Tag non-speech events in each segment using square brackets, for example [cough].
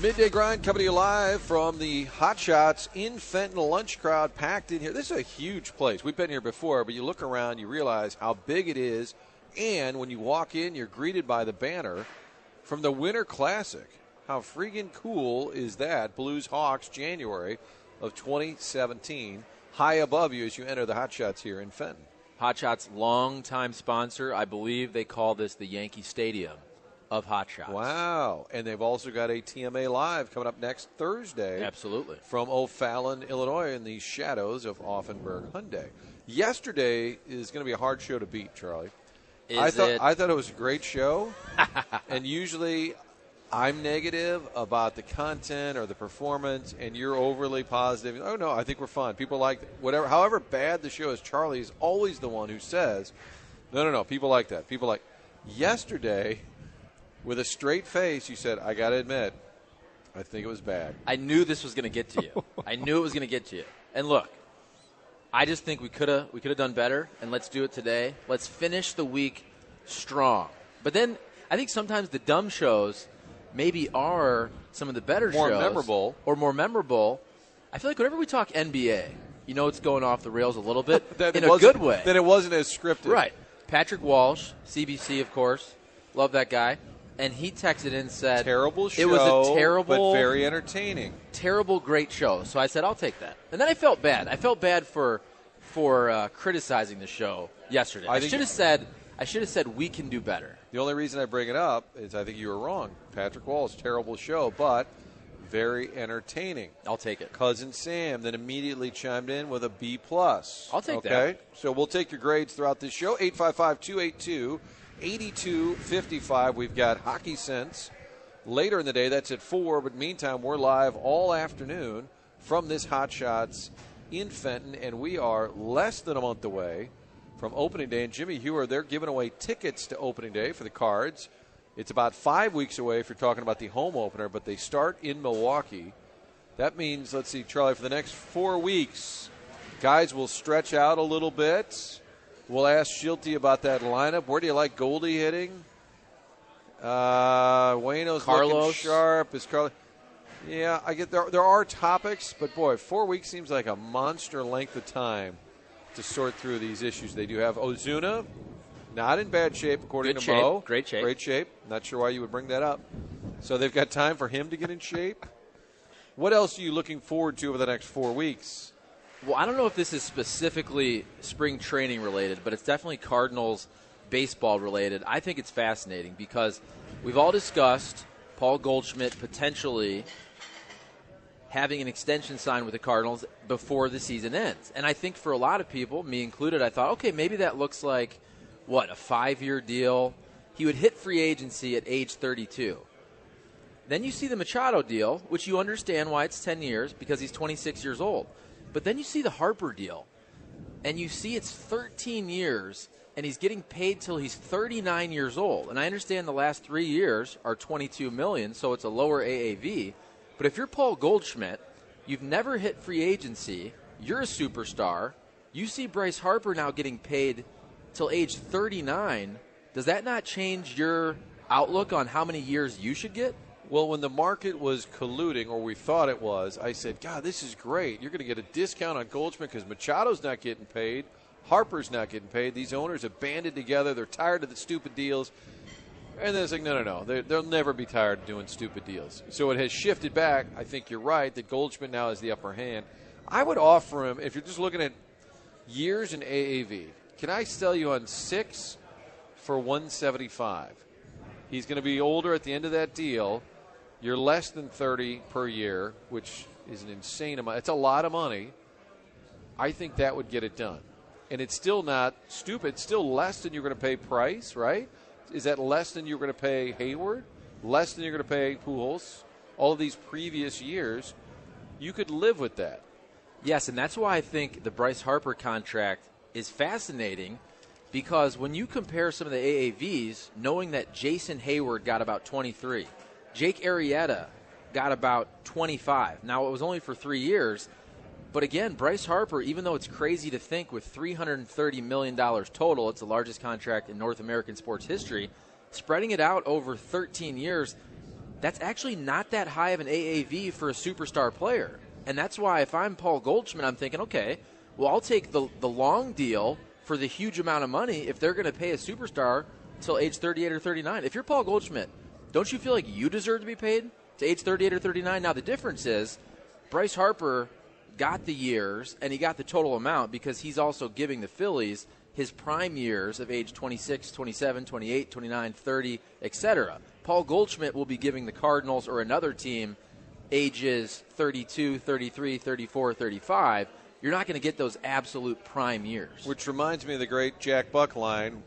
Midday Grind coming to you live from the Hot Shots in Fenton lunch crowd packed in here. This is a huge place. We've been here before, but you look around, you realize how big it is. And when you walk in, you're greeted by the banner from the Winter Classic. How freaking cool is that? Blues Hawks, January of 2017, high above you as you enter the Hot Shots here in Fenton. Hot Shots longtime sponsor. I believe they call this the Yankee Stadium of Hot Shots. Wow. And they've also got a TMA Live coming up next Thursday. Absolutely. from O'Fallon, Illinois, in the shadows of Auffenberg Hyundai. Yesterday is going to be a hard show to beat, Charlie. Is I thought it? I thought it was a great show, [laughs] and usually I'm negative about the content or the performance, and you're overly positive. Oh no, I think we're fine. People like whatever, however bad the show is. Charlie is always the one who says, "No, no, no." People like that. People like. Yesterday, with a straight face, you said, "I got to admit, I think it was bad." I knew this was going to get to you. I knew it was going to get to you. And look, I just think we could have we could have done better, and let's do it today. Let's finish the week strong. But then I think sometimes the dumb shows maybe are some of the better More shows memorable. or more memorable. I feel like whenever we talk NBA, you know it's going off the rails a little bit [laughs] in a good way. That it wasn't as scripted. Right. Patrick Walsh, CBC, of course. Love that guy. And he texted and said, Terrible show. It was a terrible, but very entertaining. terrible, great show. So I said, I'll take that. And then I felt bad. I felt bad for for uh, criticizing the show yesterday. I I, should have said, I should have said we can do better. The only reason I bring it up is I think you were wrong. Patrick Walsh, terrible show, but very entertaining. I'll take it. Cousin Sam then immediately chimed in with a B plus. I'll take okay? that. So we'll take your grades throughout this show. 855-282-8255. We've got Hockey Sense later in the day. That's at four. But meantime, we're live all afternoon from this Hot Shots in Fenton, and we are less than a month away from opening day. And Jimmy Hewer, they're giving away tickets to opening day for the cards. It's about five weeks away if you're talking about the home opener, but they start in Milwaukee. That means, let's see, Charlie, for the next four weeks, guys will stretch out a little bit. We'll ask Shildt about that lineup. Where do you like Goldie hitting? Uh, Wayno's looking sharp. Is Carlos? Yeah, I get there. There are topics, but boy, four weeks seems like a monster length of time to sort through these issues. They do have Ozuna, not in bad shape according Good to shape. Mo. Great shape. Great shape. Not sure why you would bring that up. So they've got time for him to get in shape. What else are you looking forward to over the next four weeks? Well, I don't know if this is specifically spring training related, but it's definitely Cardinals baseball related. I think it's fascinating because we've all discussed Paul Goldschmidt potentially having an extension signed with the Cardinals before the season ends. And I think for a lot of people, me included, I thought, okay, maybe that looks like what, a 5-year deal. He would hit free agency at age 32. Then you see the Machado deal, which you understand why it's 10 years because he's 26 years old. But then you see the Harper deal, and you see it's 13 years, and he's getting paid till he's 39 years old. And I understand the last three years are 22 million, so it's a lower AAV. But if you're Paul Goldschmidt, you've never hit free agency, you're a superstar, You see Bryce Harper now getting paid till age 39. Does that not change your outlook on how many years you should get? Well, when the market was colluding, or we thought it was, I said, God, this is great. You're going to get a discount on Goldschmidt because Machado's not getting paid. Harper's not getting paid. These owners have banded together. They're tired of the stupid deals. And then it's like, no, no, no. They're, they'll never be tired of doing stupid deals. So it has shifted back. I think you're right that Goldschmidt now has the upper hand. I would offer him, if you're just looking at years in AAV, can I sell you on six for 175? He's going to be older at the end of that deal. You're less than 30 per year, which is an insane amount. It's a lot of money. I think that would get it done. And it's still not stupid. It's still less than you're going to pay Price, right? Is that less than you're going to pay Heyward? Less than you're going to pay Pujols? All of these previous years, you could live with that. Yes, and that's why I think the Bryce Harper contract is fascinating because when you compare some of the AAVs, knowing that Jason Heyward got about 23, Jake Arrieta got about 25. Now, it was only for three years, but again, Bryce Harper, even though it's crazy to think with $330 million total, it's the largest contract in North American sports history, spreading it out over 13 years, that's actually not that high of an AAV for a superstar player. And that's why if I'm Paul Goldschmidt, I'm thinking, okay, well, I'll take the, the long deal for the huge amount of money if they're going to pay a superstar till age 38 or 39. If you're Paul Goldschmidt, don't you feel like you deserve to be paid to age 38 or 39? Now, the difference is Bryce Harper got the years and he got the total amount because he's also giving the Phillies his prime years of age 26, 27, 28, 29, 30, etc. Paul Goldschmidt will be giving the Cardinals or another team ages 32, 33, 34, 35. You're not going to get those absolute prime years. Which reminds me of the great Jack Buck line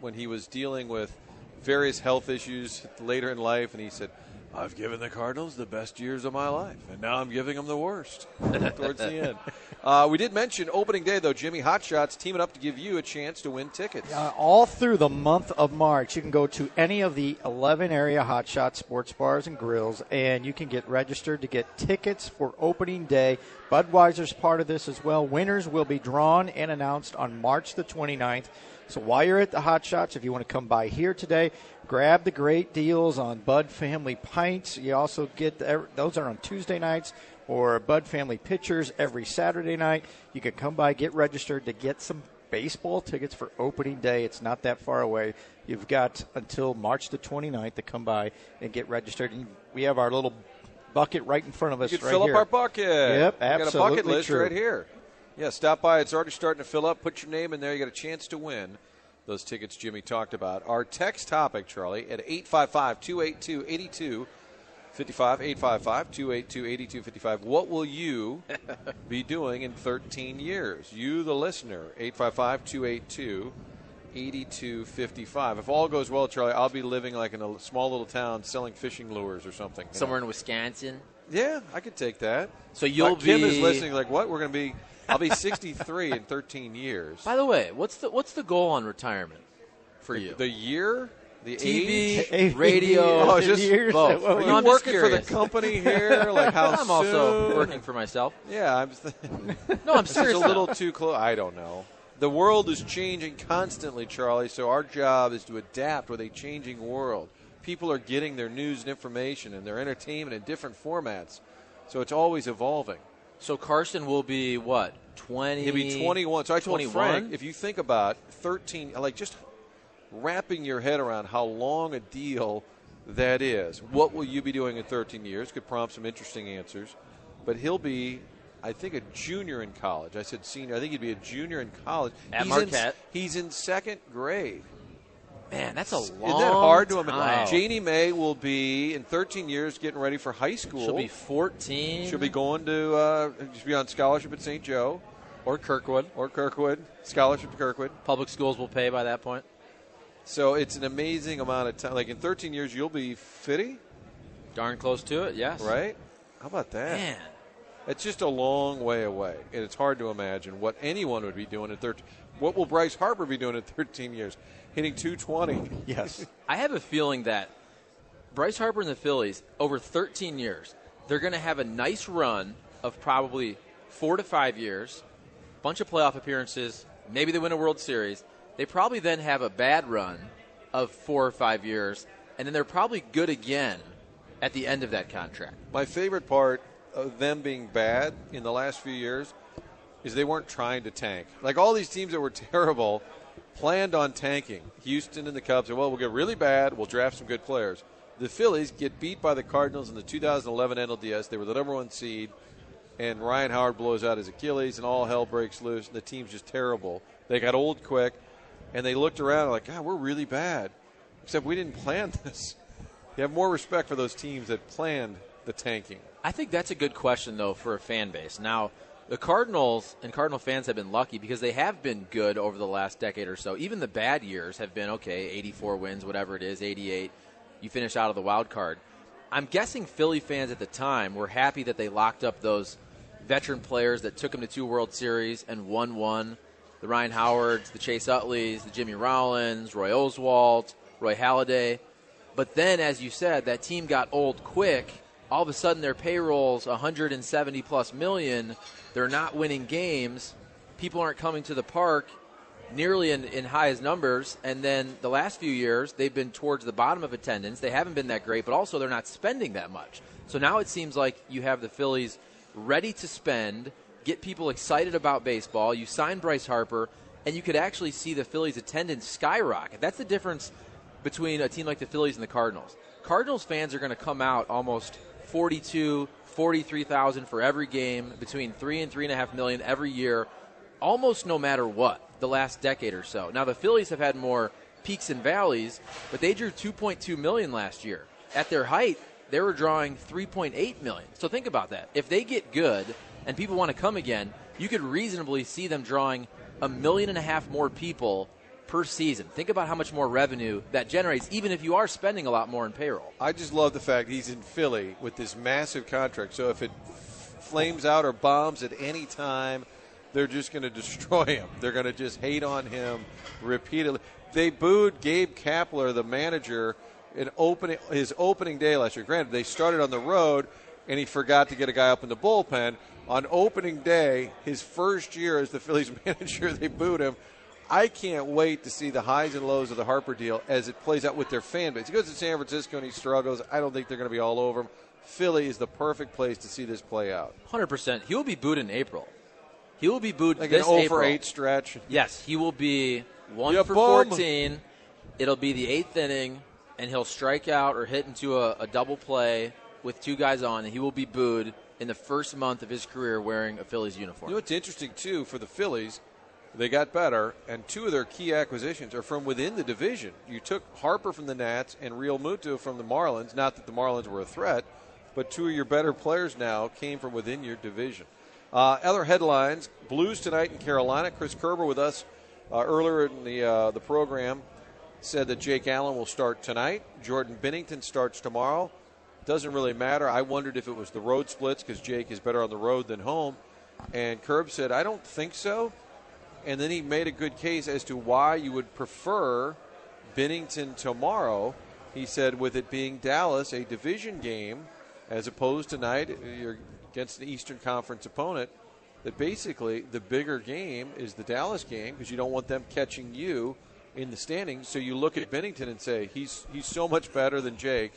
when he was dealing with various health issues later in life, and he said, I've given the Cardinals the best years of my life, and now I'm giving them the worst [laughs] towards the end. Uh, we did mention opening day, though, Jimmy Hotshots teaming up to give you a chance to win tickets. Uh, all through the month of March, you can go to any of the 11 area Hotshot sports bars and grills, and you can get registered to get tickets for opening day. Budweiser's part of this as well. Winners will be drawn and announced on March the 29th. So while you're at the Hot Shots, if you want to come by here today, grab the great deals on Bud Family Pints. You also get the, those are on Tuesday nights or Bud Family Pitchers every Saturday night. You can come by, get registered to get some baseball tickets for opening day. It's not that far away. You've got until March the 29th to come by and get registered. And we have our little bucket right in front of us. You can right fill here. up our bucket. Yep, absolutely. We got a bucket list true. right here. Yeah, stop by. It's already starting to fill up. Put your name in there. You got a chance to win those tickets Jimmy talked about. Our text topic, Charlie, at 855 282 8255. 855 282 8255. What will you [laughs] be doing in 13 years? You, the listener, 855 282 8255. If all goes well, Charlie, I'll be living like in a small little town selling fishing lures or something. you know? Somewhere in Wisconsin. Yeah, I could take that. So you'll Like, Kim is listening. Like, what? We're going to be. I'll be 63 in 13 years. By the way, what's the what's the goal on retirement for you? The year, the TV, age. radio, Oh, just years. both. Well, Are you I'm working for the company here? Like how I'm also working for myself. Yeah, I'm. Th- [laughs] No, I'm this serious. a little too close. I don't know. The world is changing constantly, Charlie. So our job is to adapt with a changing world. People are getting their news and information and their entertainment in different formats. So it's always evolving. So Carson will be what? Twenty. He'll be 21. So I told 21? Frank, if you think about 13, like just wrapping your head around how long a deal that is, what will you be doing in 13 years? Could prompt some interesting answers. But he'll be, I think, a junior in college. I said senior. I think he'd be a junior in college. At he's Marquette. In, he's in second grade. Man, that's a long. Isn't that hard to imagine? time. Janie May will be in 13 years getting ready for high school. She'll be 14. She'll be going to uh, she'll be on scholarship at St. Joe or Kirkwood. or Kirkwood. Scholarship to Kirkwood. Public schools will pay by that point. So it's an amazing amount of time. Like in 13 years, you'll be 50, Darn close to it. Yes. right? How about that? Man. It's just a long way away, and it's hard to imagine what anyone would be doing at 13. What will Bryce Harper be doing at 13 years? Hitting 220. [laughs] Yes. I have a feeling that Bryce Harper and the Phillies, over 13 years, they're going to have a nice run of probably four to five years, bunch of playoff appearances. Maybe they win a World Series. They probably then have a bad run of four or five years, and then they're probably good again at the end of that contract. My favorite part of them being bad in the last few years is they weren't trying to tank. Like all these teams that were [laughs] terrible planned on tanking. Houston and the Cubs said, well, we'll get really bad, we'll draft some good players. The Phillies get beat by the Cardinals in the 2011 NLDS. They were the number one seed, and Ryan Howard blows out his Achilles, and all hell breaks loose, and the team's just terrible. They got old quick, and they looked around like, God, we're really bad. Except we didn't [laughs] plan this. You have more respect for those teams that planned the tanking. I think that's a good question, though, for a fan base. Now, the Cardinals and Cardinal fans have been lucky because they have been good over the last decade or so. Even the bad years have been okay, 84 wins, whatever it is, 88. You finish out of the wild card. I'm guessing Philly fans at the time were happy that they locked up those veteran players that took them to two World Series and won one. The Ryan Howards, the Chase Utleys, the Jimmy Rollins, Roy Oswalt, Roy Halladay. But then, as you said, that team got old quick. All of a sudden, their payroll's 170 plus million. They're not winning games. People aren't coming to the park nearly in, in high as numbers. And then the last few years, they've been towards the bottom of attendance. They haven't been that great, but also they're not spending that much. So now it seems like you have the Phillies ready to spend, get people excited about baseball. You sign Bryce Harper, and you could actually see the Phillies' attendance skyrocket. That's the difference between a team like the Phillies and the Cardinals. Cardinals fans are going to come out almost 42, 43,000 for every game, between three and three and a half million every year, almost no matter what. The last decade or so. Now the Phillies have had more peaks and valleys, but they drew 2.2 million last year. At their height, they were drawing 3.8 million. So think about that. If they get good and people want to come again, you could reasonably see them drawing a million and a half more people per season. Think about how much more revenue that generates, even if you are spending a lot more in payroll. I just love the fact he's in Philly with this massive contract. So if it flames out or bombs at any time, they're just going to destroy [laughs] him. They're going to just hate on him repeatedly. They booed Gabe Kapler, the manager, in opening his opening day last year. Granted, they started on the road, and he forgot to get a guy up in the bullpen. On opening day, his first year as the Phillies [laughs] manager, they booed him. I can't wait to see the highs and lows of the Harper deal as it plays out with their fan base. He goes to San Francisco and he struggles. I don't think they're going to be all over him. Philly is the perfect place to see this play out. 100%. He will be booed in April. He will be booed like this an 0 April. Oh for 8 stretch. Yes, he will be 1 You for bum. 14. It'll be the eighth inning, and he'll strike out or hit into a, a double play with two guys on, and he will be booed in the first month of his career wearing a Phillies uniform. You know what's interesting too for the Phillies? They got better, and two of their key acquisitions are from within the division. You took Harper from the Nats and Realmuto from the Marlins. Not that the Marlins were a threat, but two of your better players now came from within your division. Uh, other headlines: Blues tonight in Carolina. Chris Kerber with us uh, earlier in the uh, the program said that Jake Allen will start tonight. Jordan Binnington starts tomorrow. Doesn't really matter. I wondered if it was the road splits because Jake is better on the road than home. And Curb said, I don't think so. And then he made a good case as to why you would prefer Binnington tomorrow. He said, with it being Dallas, a division game, as opposed tonight, you're against an Eastern Conference opponent, that basically the bigger game is the Dallas game because you don't want them catching you in the standings. So you look at Binnington and say, he's, he's so much better than Jake.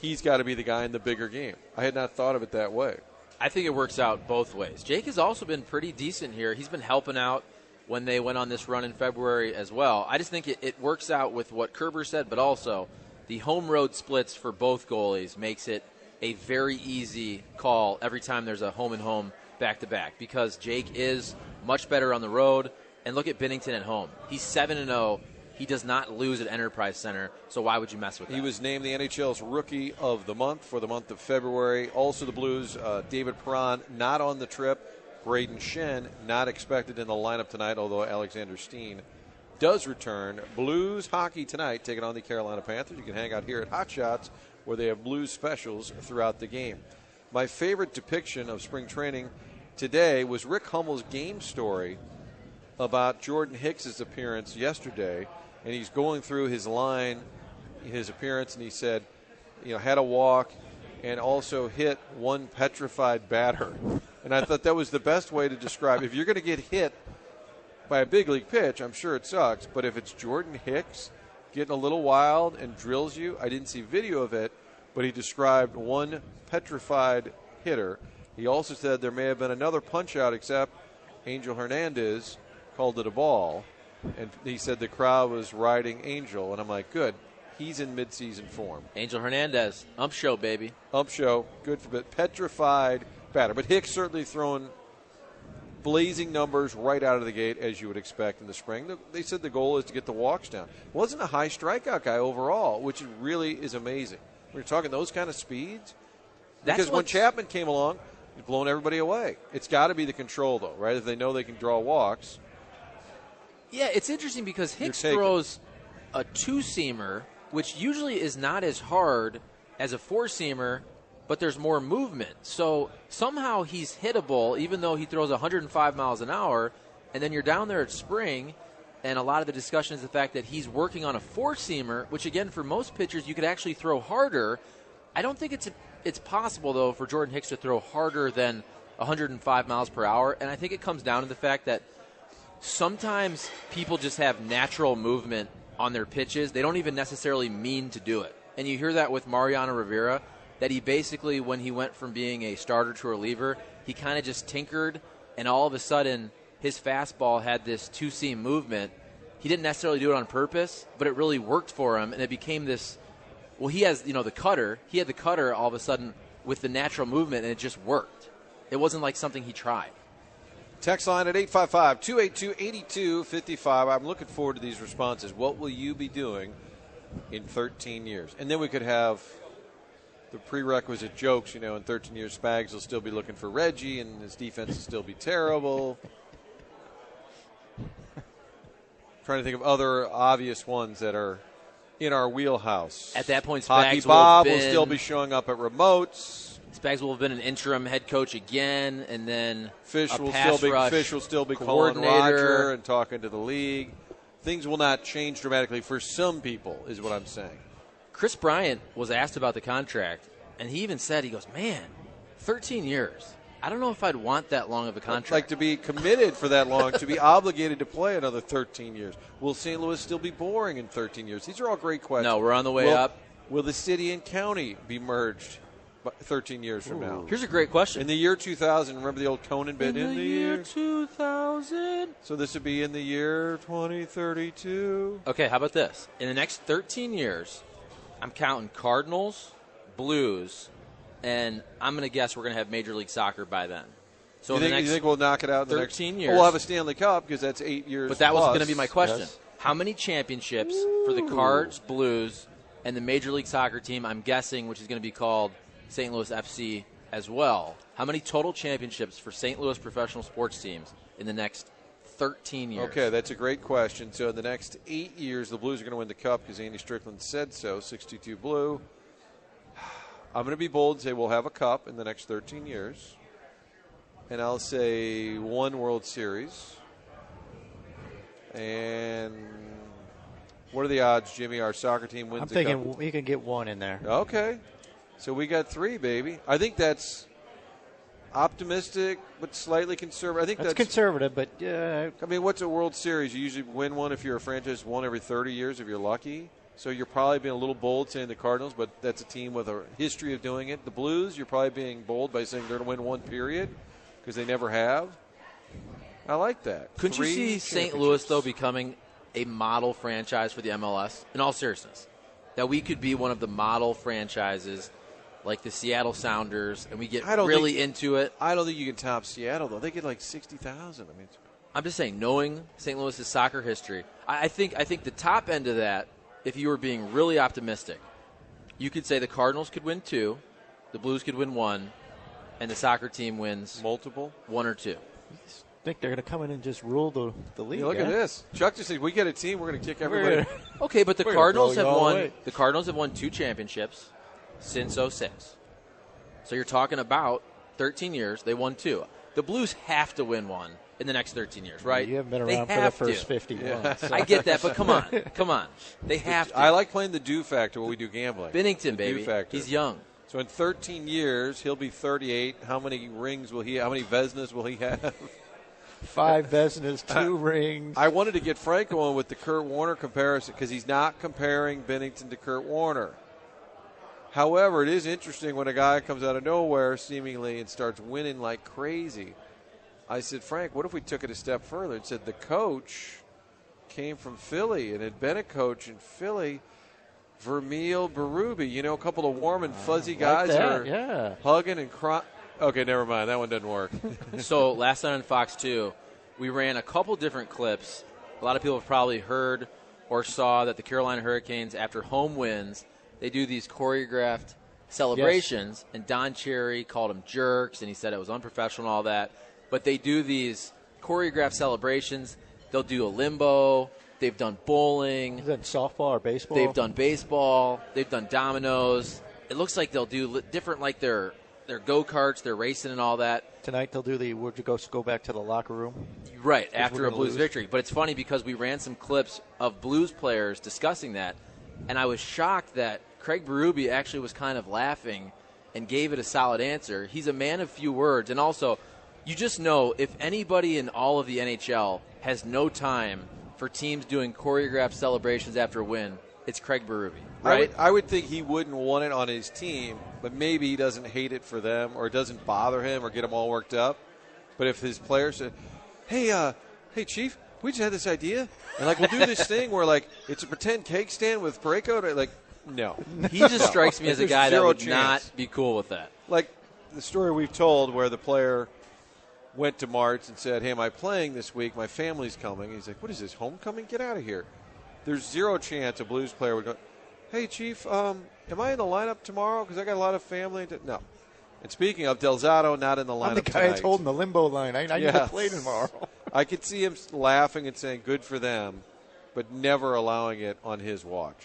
He's got to be the guy in the bigger game. I had not thought of it that way. I think it works out both ways. Jake has also been pretty decent here. He's been helping out when they went on this run in February as well. I just think it, it works out with what Kerber said, but also the home road splits for both goalies makes it a very easy call every time there's a home and home back to back because Jake is much better on the road. And look at Binnington at home. He's 7 and 0. He does not lose at Enterprise Center, so why would you mess with him? He was named the NHL's Rookie of the Month for the month of February. Also, the Blues, uh, David Perron not on the trip. Brayden Schenn not expected in the lineup tonight, although Alexander Steen does return. Blues hockey tonight, taking on the Carolina Panthers. You can hang out here at Hot Shots, where they have Blues specials throughout the game. My favorite depiction of spring training today was Rick Hummel's game story about Jordan Hicks's appearance yesterday, and he's going through his line, his appearance, and he said, you know, had a walk and also hit one petrified batter. And I thought that was the best way to describe. If you're going to get hit by a big league pitch, I'm sure it sucks. But if it's Jordan Hicks getting a little wild and drills you, I didn't see video of it, but he described one petrified hitter. He also said there may have been another punch out, except Angel Hernandez called it a ball. And he said the crowd was riding Angel. And I'm like, good. He's in midseason form. Angel Hernandez, ump show, baby. Ump show, good for but petrified batter. But Hicks certainly throwing blazing numbers right out of the gate, as you would expect in the spring. They said the goal is to get the walks down. Wasn't a high strikeout guy overall, which really is amazing. We're talking those kind of speeds. That's because when Chapman came along, he's blown everybody away. It's got to be the control, though, right? If they know they can draw walks, Yeah, it's interesting because Hicks throws a two seamer, which usually is not as hard as a four seamer, but there's more movement. So somehow he's hittable, even though he throws 105 miles an hour. And then you're down there at spring, and a lot of the discussion is the fact that he's working on a four seamer, which again, for most pitchers, you could actually throw harder. I don't think it's it's possible though for Jordan Hicks to throw harder than 105 miles per hour, and I think it comes down to the fact that sometimes people just have natural movement on their pitches. They don't even necessarily mean to do it. And you hear that with Mariano Rivera, that he basically, when he went from being a starter to a reliever, he kind of just tinkered, and all of a sudden, his fastball had this two seam movement. He didn't necessarily do it on purpose, but it really worked for him, and it became this. Well, he has, you know, the cutter. He had the cutter all of a sudden with the natural movement, and it just worked. It wasn't like something he tried. Text line at 855 282 8255. I'm looking forward to these responses. What will you be doing in 13 years? And then we could have the prerequisite jokes. You know, in 13 years, Spags will still be looking for Reggie, and his defense will still be terrible. [laughs] Trying to think of other obvious ones that are in our wheelhouse. At that point, Hockey Spags will Bob have will still be showing up at remotes. Spags will have been an interim head coach again, and then Fish will still be Fish will still be calling. Roger and talking to the league. Things will not change dramatically for some people, is what I'm saying. Kris Bryant was asked about the contract, and he even said, "He goes, man, 13 years. I don't know if I'd want that long of a contract." Like to be committed for that long, to be [laughs] obligated to play another 13 years. Will St. Louis still be boring in 13 years? These are all great questions. No, we're on the way Will- up. Will the city and county be merged bu- 13 years from now? Here's a great question. In the year 2000, remember the old Conan bit? In the year 2000. So this would be in the year 2032. Okay, how about this? In the next 13 years, I'm counting Cardinals, Blues, and I'm going to guess we're going to have Major League Soccer by then. So you, think, the next you think we'll knock it out in the next 13 Oh, years. We'll have a Stanley Cup because that's eight years. But that was going to be my question. Yes. How many championships for the Cards, Blues, and the Major League Soccer team? I'm guessing, which is going to be called St. Louis FC as well. How many total championships for St. Louis professional sports teams in the next 13 years? Okay, that's a great question. So in the next eight years, the Blues are going to win the Cup because Andy Strickland said so. 62 Blue. I'm going to be bold and say we'll have a Cup in the next 13 years. And I'll say one World Series. And what are the odds, Jimmy? Our soccer team wins I'm the thinking Cup? you can get one in there. Okay. So we got three, baby. I think that's optimistic, but slightly conservative. I think That's that's, conservative, but uh, I mean, what's a World Series? You usually win one if you're a franchise, one every 30 years if you're lucky. So you're probably being a little bold saying the Cardinals, but that's a team with a history of doing it. The Blues, you're probably being bold by saying they're going to win one period because they never have. I like that. Couldn't Three you see St. Louis though becoming a model franchise for the MLS? In all seriousness, that we could be one of the model franchises, like the Seattle Sounders, and we get I don't really think- into it. I don't think you can top Seattle though. They get like 60,000. I mean, it's- I'm just saying, knowing St. Louis's soccer history, I, I think I think the top end of that, if you were being really optimistic, you could say the Cardinals could win two, the Blues could win one, and the soccer team wins multiple. one or two. I think they're going to come in and just rule the, the league. Yeah, look at eh? this. Chuck just said, "We get a team. We're going to kick everybody." Okay, but the [laughs] Cardinals have won. away. The Cardinals have won two championships since 06. So you're talking about 13 years. They won two. The Blues have to win one in the next 13 years, right? You haven't been They around for the have first to. 51. so- I get that, but come on, come on. They have to. I like playing the do factor when we do gambling. Binnington, The do baby. factor. He's young. So in 13 years, he'll be 38. How many rings will he? How many Vezinas will he have? Five [laughs] Vezinas, two rings. I wanted to get Franco on with the Kurt Warner comparison because he's not comparing Binnington to Kurt Warner. However, it is interesting when a guy comes out of nowhere, seemingly, and starts winning like crazy. I said, Frank, what if we took it a step further and said the coach came from Philly and had been a coach in Philly? Vermeil Berube, you know, a couple of warm and fuzzy guys that, are yeah. hugging and crying. Okay, never mind. That one doesn't work. [laughs] so last night on Fox 2, we ran a couple different clips. A lot of people have probably heard or saw that the Carolina Hurricanes, after home wins, they do these choreographed celebrations. And Don Cherry called them jerks, and he said it was unprofessional and all that. But they do these choreographed celebrations. They'll do a limbo. They've done bowling. Is that softball or baseball? They've done baseball. They've done dominoes. It looks like they'll do different, like their their go karts, their racing, and all that. Tonight they'll do the. Would you go go back to the locker room? Right after a Blues lose. victory. But it's funny because we ran some clips of Blues players discussing that, and I was shocked that Craig Berube actually was kind of laughing and gave it a solid answer. He's a man of few words, and also, you just know if anybody in all of the NHL has no time for teams doing choreographed celebrations after a win, it's Craig Berube. I Right? would, I would think he wouldn't want it on his team, but maybe he doesn't hate it for them or it doesn't bother him or get him all worked up. But if his players say, "Hey, uh, hey, Chief, we just had this idea, and like we'll do this thing where like it's a pretend cake stand with Pareko," to, like, no, he just strikes me as a guy that would chance. not be cool with that. like the story we've told where the player went to March and said, "Hey, am I playing this week? My family's coming." He's like, "What is this? Homecoming? Get out of here!" There's zero chance a Blues player would go, "Hey, Chief, um, am I in the lineup tomorrow? Because I got a lot of family." To-. No. And speaking of Del Zotto, not in the lineup I'm the guy tonight. that's holding the limbo line. I, I need Yeah. to play tomorrow. I could see him laughing and saying, "Good for them," but never allowing it on his watch.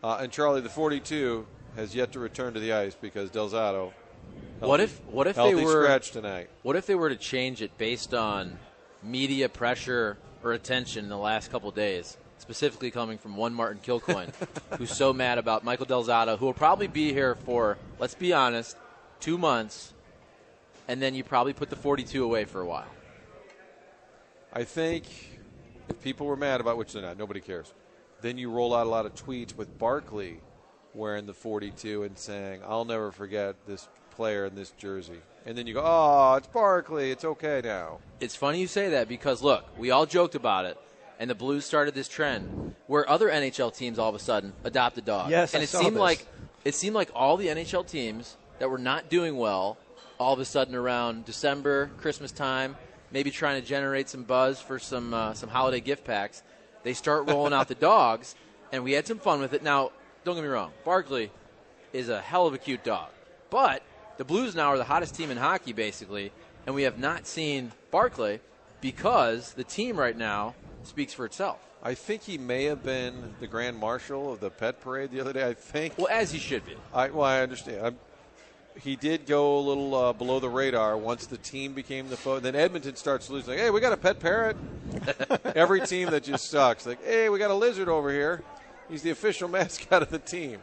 Uh, and Charlie, the 42, has yet to return to the ice because Del Zotto. What if what if they were scratch tonight? What if they were to change it based on media pressure or attention in the last couple days, specifically coming from one Martin Kilcoyne, [laughs] who's so mad about Michael Del Zotto, who will probably be here for, let's be honest, two months, and then you probably put the 42 away for a while. I think if people were mad about which they're not, nobody cares. Then you roll out a lot of tweets with Barkley wearing the 42 and saying, "I'll never forget this player in this jersey." And then you go, "Oh, it's Barkley. It's okay now." It's funny you say that because look, we all joked about it, and the Blues started this trend where other NHL teams all of a sudden adopt a dog. Yes, and I it saw seemed this. like it seemed like all the NHL teams that were not doing well, all of a sudden around December, Christmas time, maybe trying to generate some buzz for some uh, some holiday gift packs, they start rolling out the dogs, and we had some fun with it. Now, don't get me wrong, Barkley is a hell of a cute dog, but the Blues now are the hottest team in hockey, basically, and we have not seen Barkley because the team right now speaks for itself. I think he may have been the grand marshal of the pet parade the other day. I think. Well, as he should be. I, well, I understand. I'm, he did go a little uh, below the radar once the team became the foe. Then Edmonton starts losing. Like, hey, we got a pet parrot. [laughs] Every team that just sucks. Like, hey, we got a lizard over here. He's the official [laughs] mascot of the team.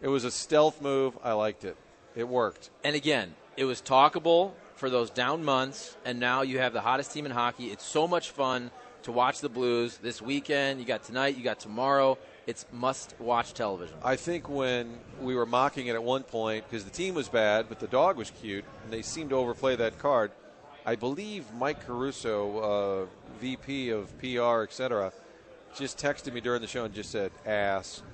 It was a stealth move. I liked it. It worked. And again, it was talkable for those down months, and now you have the hottest team in hockey. It's so much fun to watch the Blues this weekend. You got tonight, you got tomorrow. It's must watch television. I think when we were mocking it at one point because the team was bad, but the dog was cute, and they seemed to overplay that card. I believe Mike Caruso, uh, VP of PR, et cetera, just texted me during the show and just said "ass,"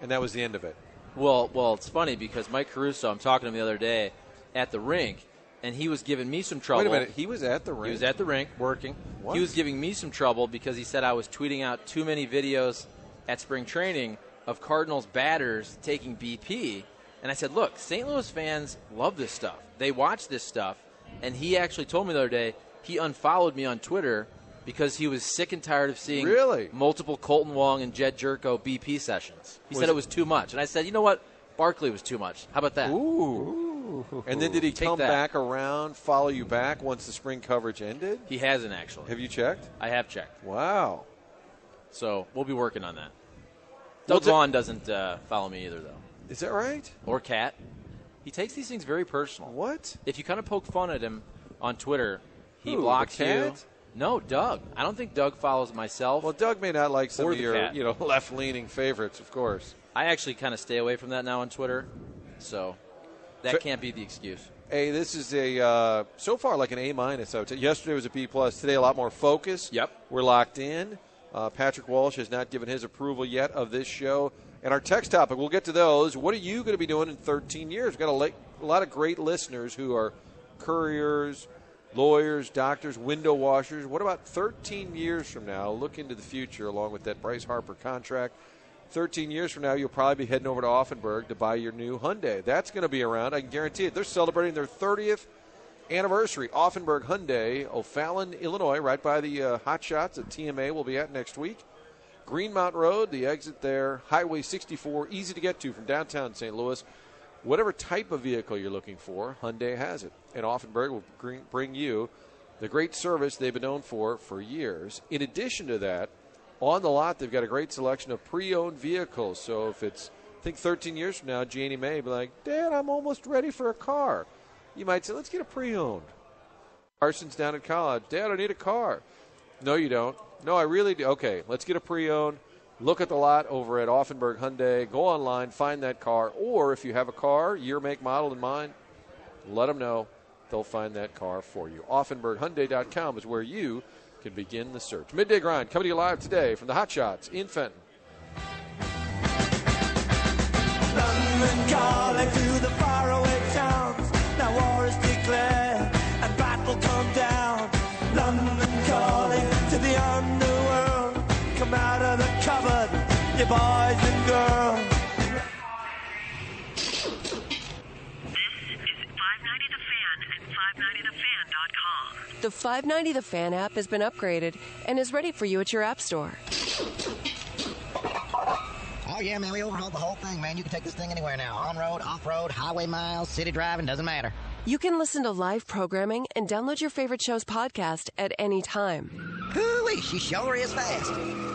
and that was the end of it. Well, well, it's funny because Mike Caruso, I'm talking to him the other day at the rink, and he was giving me some trouble. Wait a minute, he was at the rink. He was at the rink working. What? He was giving me some trouble because he said I was tweeting out too many videos at spring training of Cardinals batters taking BP. And I said, look, St. Louis fans love this stuff. They watch this stuff. And he actually told me the other day he unfollowed me on Twitter because he was sick and tired of seeing Really? multiple Kolten Wong and Jedd Gyorko BP sessions. He Was said it- it was too much. And I said, you know what? Barkley was too much. How about that? Ooh. And then did he Take come that. back around, follow you back once the spring coverage ended? He hasn't actually. Have you checked? I have checked. Wow. So we'll be working on that. Well, Doug Vaughn doesn't uh, follow me either, though. Is that right? Or Cat. He takes these things very personal. What? If you kind of poke fun at him on Twitter, he the blocks you. No, Doug. I don't think Doug follows myself. Well, Doug may not like some of your, cat. you know, [laughs] left-leaning favorites, of course. I actually kind of stay away from that now on Twitter, so that So- can't be the excuse. Hey, this is a uh, so far like an A minus. I would say yesterday was a B plus. Today a lot more focus. Yep. we're locked in. Uh, Patrick Walsh has not given his approval yet of this show. And our text topic, we'll get to those. What are you going to be doing in 13 years? We've got a, a lot of great listeners who are couriers, lawyers, doctors, window washers. What about 13 years from now? Look into the future along with that Bryce Harper contract. 13 years from now, you'll probably be heading over to Auffenberg to buy your new Hyundai. That's going to be around. I can guarantee it. They're celebrating their 30th anniversary. Auffenberg Hyundai, O'Fallon, Illinois, right by the uh, Hot Shots that TMA will be at next week. Greenmount Road, the exit there, Highway 64, easy to get to from downtown St. Louis. Whatever type of vehicle you're looking for, Hyundai has it. And Auffenberg will bring, you the great service they've been known for for years. In addition to that, on the lot, they've got a great selection of pre-owned vehicles. So if it's, I think 13 years from now, Janie may be like, Dad, I'm almost ready for a car. You might say, let's get a pre-owned. Carson's down at college. Dad, I need a car. No, you don't. No, I really do. Okay, let's get a pre-owned. Look at the lot over at Auffenberg Hyundai. Go online, find that car. Or if you have a car, year, make, model in mind, let them know. They'll find that car for you. AuffenbergHyundai.com is where you can begin the search. Midday Grind coming to you live today from the Hot Shots in Fenton. London calling to the faraway you boys and girls. The 590 The Fan app has been upgraded and is ready for you at your app store. Oh yeah, man, we overhauled the whole thing, man. You can take this thing anywhere now. On road, off road, highway miles, city driving, doesn't matter. You can listen to live programming and download your favorite show's podcast at any time. Hooey, she sure is fast.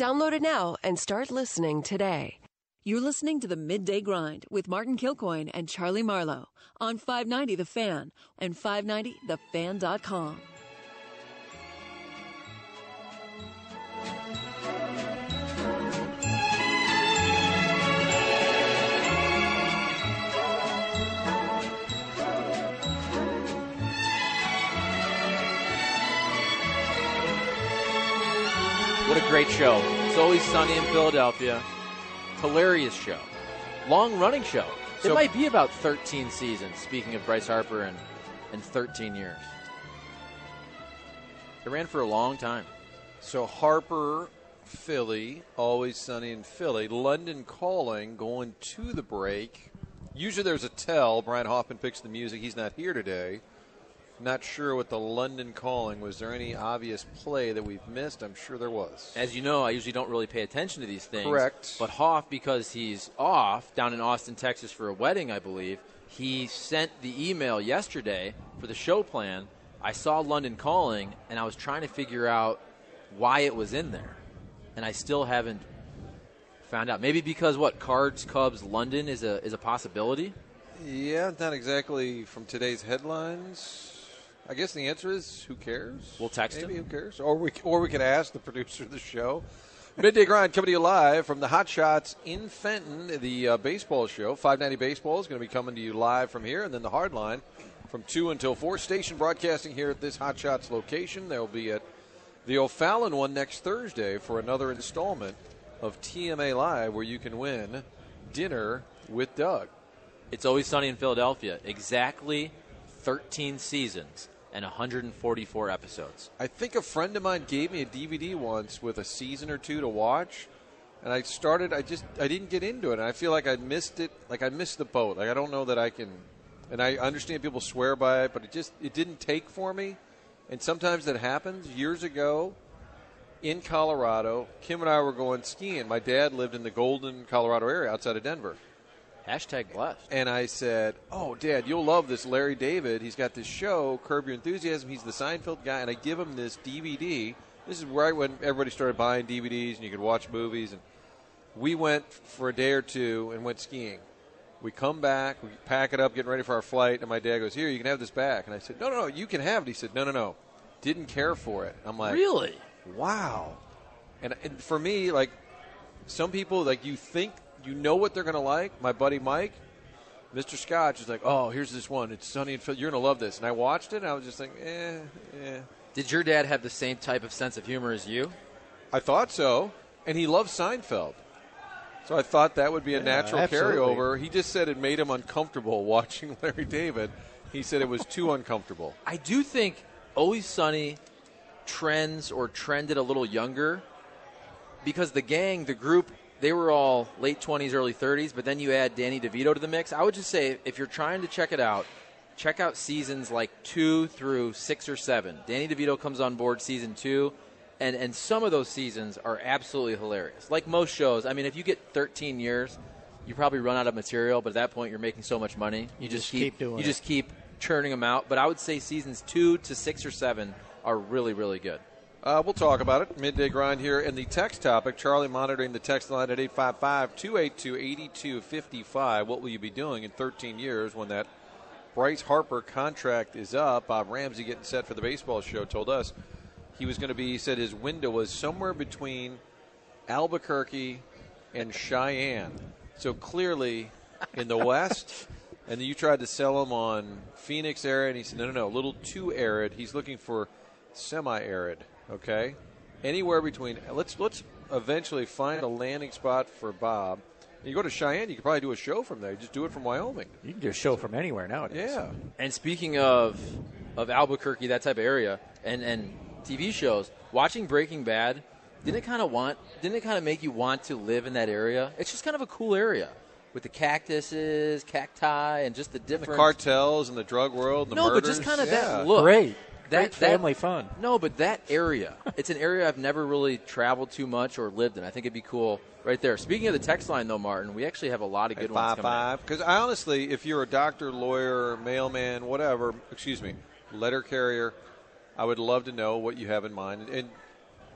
Download it now and start listening today. You're listening to the Midday Grind with Martin Kilcoyne and Charlie Marlowe on 590 The Fan and 590thefan.com. great show. It's always sunny in Philadelphia. Hilarious show. Long running show. So- it might be about 13 seasons, speaking of Bryce Harper and, and 13 years. It ran for a long time. So Harper, Philly, always sunny in Philly. London calling, going to the break. Usually there's a tell. Brian Hoffman picks the music. He's not here today. Not sure what the London calling was. There any obvious play that we've missed? I'm sure there was. As you know, I usually don't really pay attention to these things. Correct. But Hoff, because he's off down in Austin, Texas for a wedding, I believe, he sent the email yesterday for the show plan. I saw London calling, and I was trying to figure out why it was in there. And I still haven't found out. Maybe because what Cards, Cubs, London is a is a possibility. Yeah, not exactly from today's headlines. I guess the answer is who cares? We'll text Maybe him. who cares? Or we or we could ask the [laughs] producer of the show. Midday Grind coming to you live from the Hot Shots in Fenton, the uh, baseball show. 590 Baseball is going to be coming to you live from here, and then the hard line from 2 until 4. Station broadcasting here at this Hot Shots location. They'll be at the O'Fallon one next Thursday for another installment of TMA Live where you can win dinner with Doug. It's always sunny in Philadelphia. Exactly 13 seasons and 144 episodes. I think a friend of mine gave me a DVD once with a season or two to watch, and I started. I just I didn't get into it, and I feel like I missed it. Like I missed the boat. Like I don't know that I can. And I understand people swear by it, but it just it didn't take for me. And sometimes that happens. Years ago, in Colorado, Kim and I were going skiing. My dad lived in the Golden, Colorado area outside of Denver. Hashtag blessed. And I said, "Oh, Dad, you'll love this Larry David. He's got this show, Curb Your Enthusiasm. He's the Seinfeld guy." And I give him this DVD. This is right when everybody started buying DVDs and you could watch movies. And we went for a day or two and went skiing. We come back, we pack it up, getting ready for our flight, and my dad goes, "Here, you can have this back." And I said, "No, no, no, you can have it." He said, "No, no, no." Didn't care for it. I'm like, Really? Wow. And, and for me, like some people, like you think you know what they're going to like. My buddy Mike, Mr. Scotch, is like, "Oh, here's this one. It's sunny and Phil- you're going to love this." And I watched it, and I was just like, "Eh, eh." Did your dad have the same type of sense of humor as you? I thought so, and he loves Seinfeld. So I thought that would be a Yeah, natural absolutely. carryover. He just said it made him uncomfortable [laughs] watching Larry David. He said it was too [laughs] uncomfortable. I do think Always Sunny trends or trended a little younger because the gang, the group, they were all late 20s, early 30s, but then you add Danny DeVito to the mix. I would just say if you're trying to check it out, check out seasons like two through six or seven. Danny DeVito comes on board season two, and, and some of those seasons are absolutely hilarious. Like most shows, I mean, if you get 13 years, you probably run out of material, but at that point, you're making so much money. You, just, just keep doing You it. just keep churning them out. But I would say seasons two to six or seven are really, really good. Uh, we'll talk about it. Midday grind here. And the text topic Charlie monitoring the text line at 855 282 8255. What will you be doing in 13 years when that Bryce Harper contract is up? Bob Ramsey getting set for the baseball show told us he was going to be, he said his window was somewhere between Albuquerque and Cheyenne. So clearly in the West. [laughs] And you tried to sell him on Phoenix area, and he said, no, no, no, a little too arid. He's looking for semi-arid. Okay, anywhere between. Let's let's eventually find a landing spot for Bob. You go to Cheyenne, you could probably do a show from there. Just do it from Wyoming. You can do a show from anywhere nowadays. Yeah. And speaking of of Albuquerque, that type of area, and and TV shows, watching Breaking Bad, didn't it kind of want? Didn't it kind of make you want to live in that area? It's just kind of a cool area with the cactuses, cacti, and just the The different cartels and the drug world. And the no, but just kind of Yeah. that look. Great. That, Great family fun. No, but that area, it's an area I've never really traveled too much or lived in. I think it'd be cool right there. Speaking of the text line, though, Martin, we actually have a lot of good At ones five coming in. five. Because I honestly, if you're a doctor, lawyer, mailman, whatever, excuse me, letter carrier, I would love to know what you have in mind. And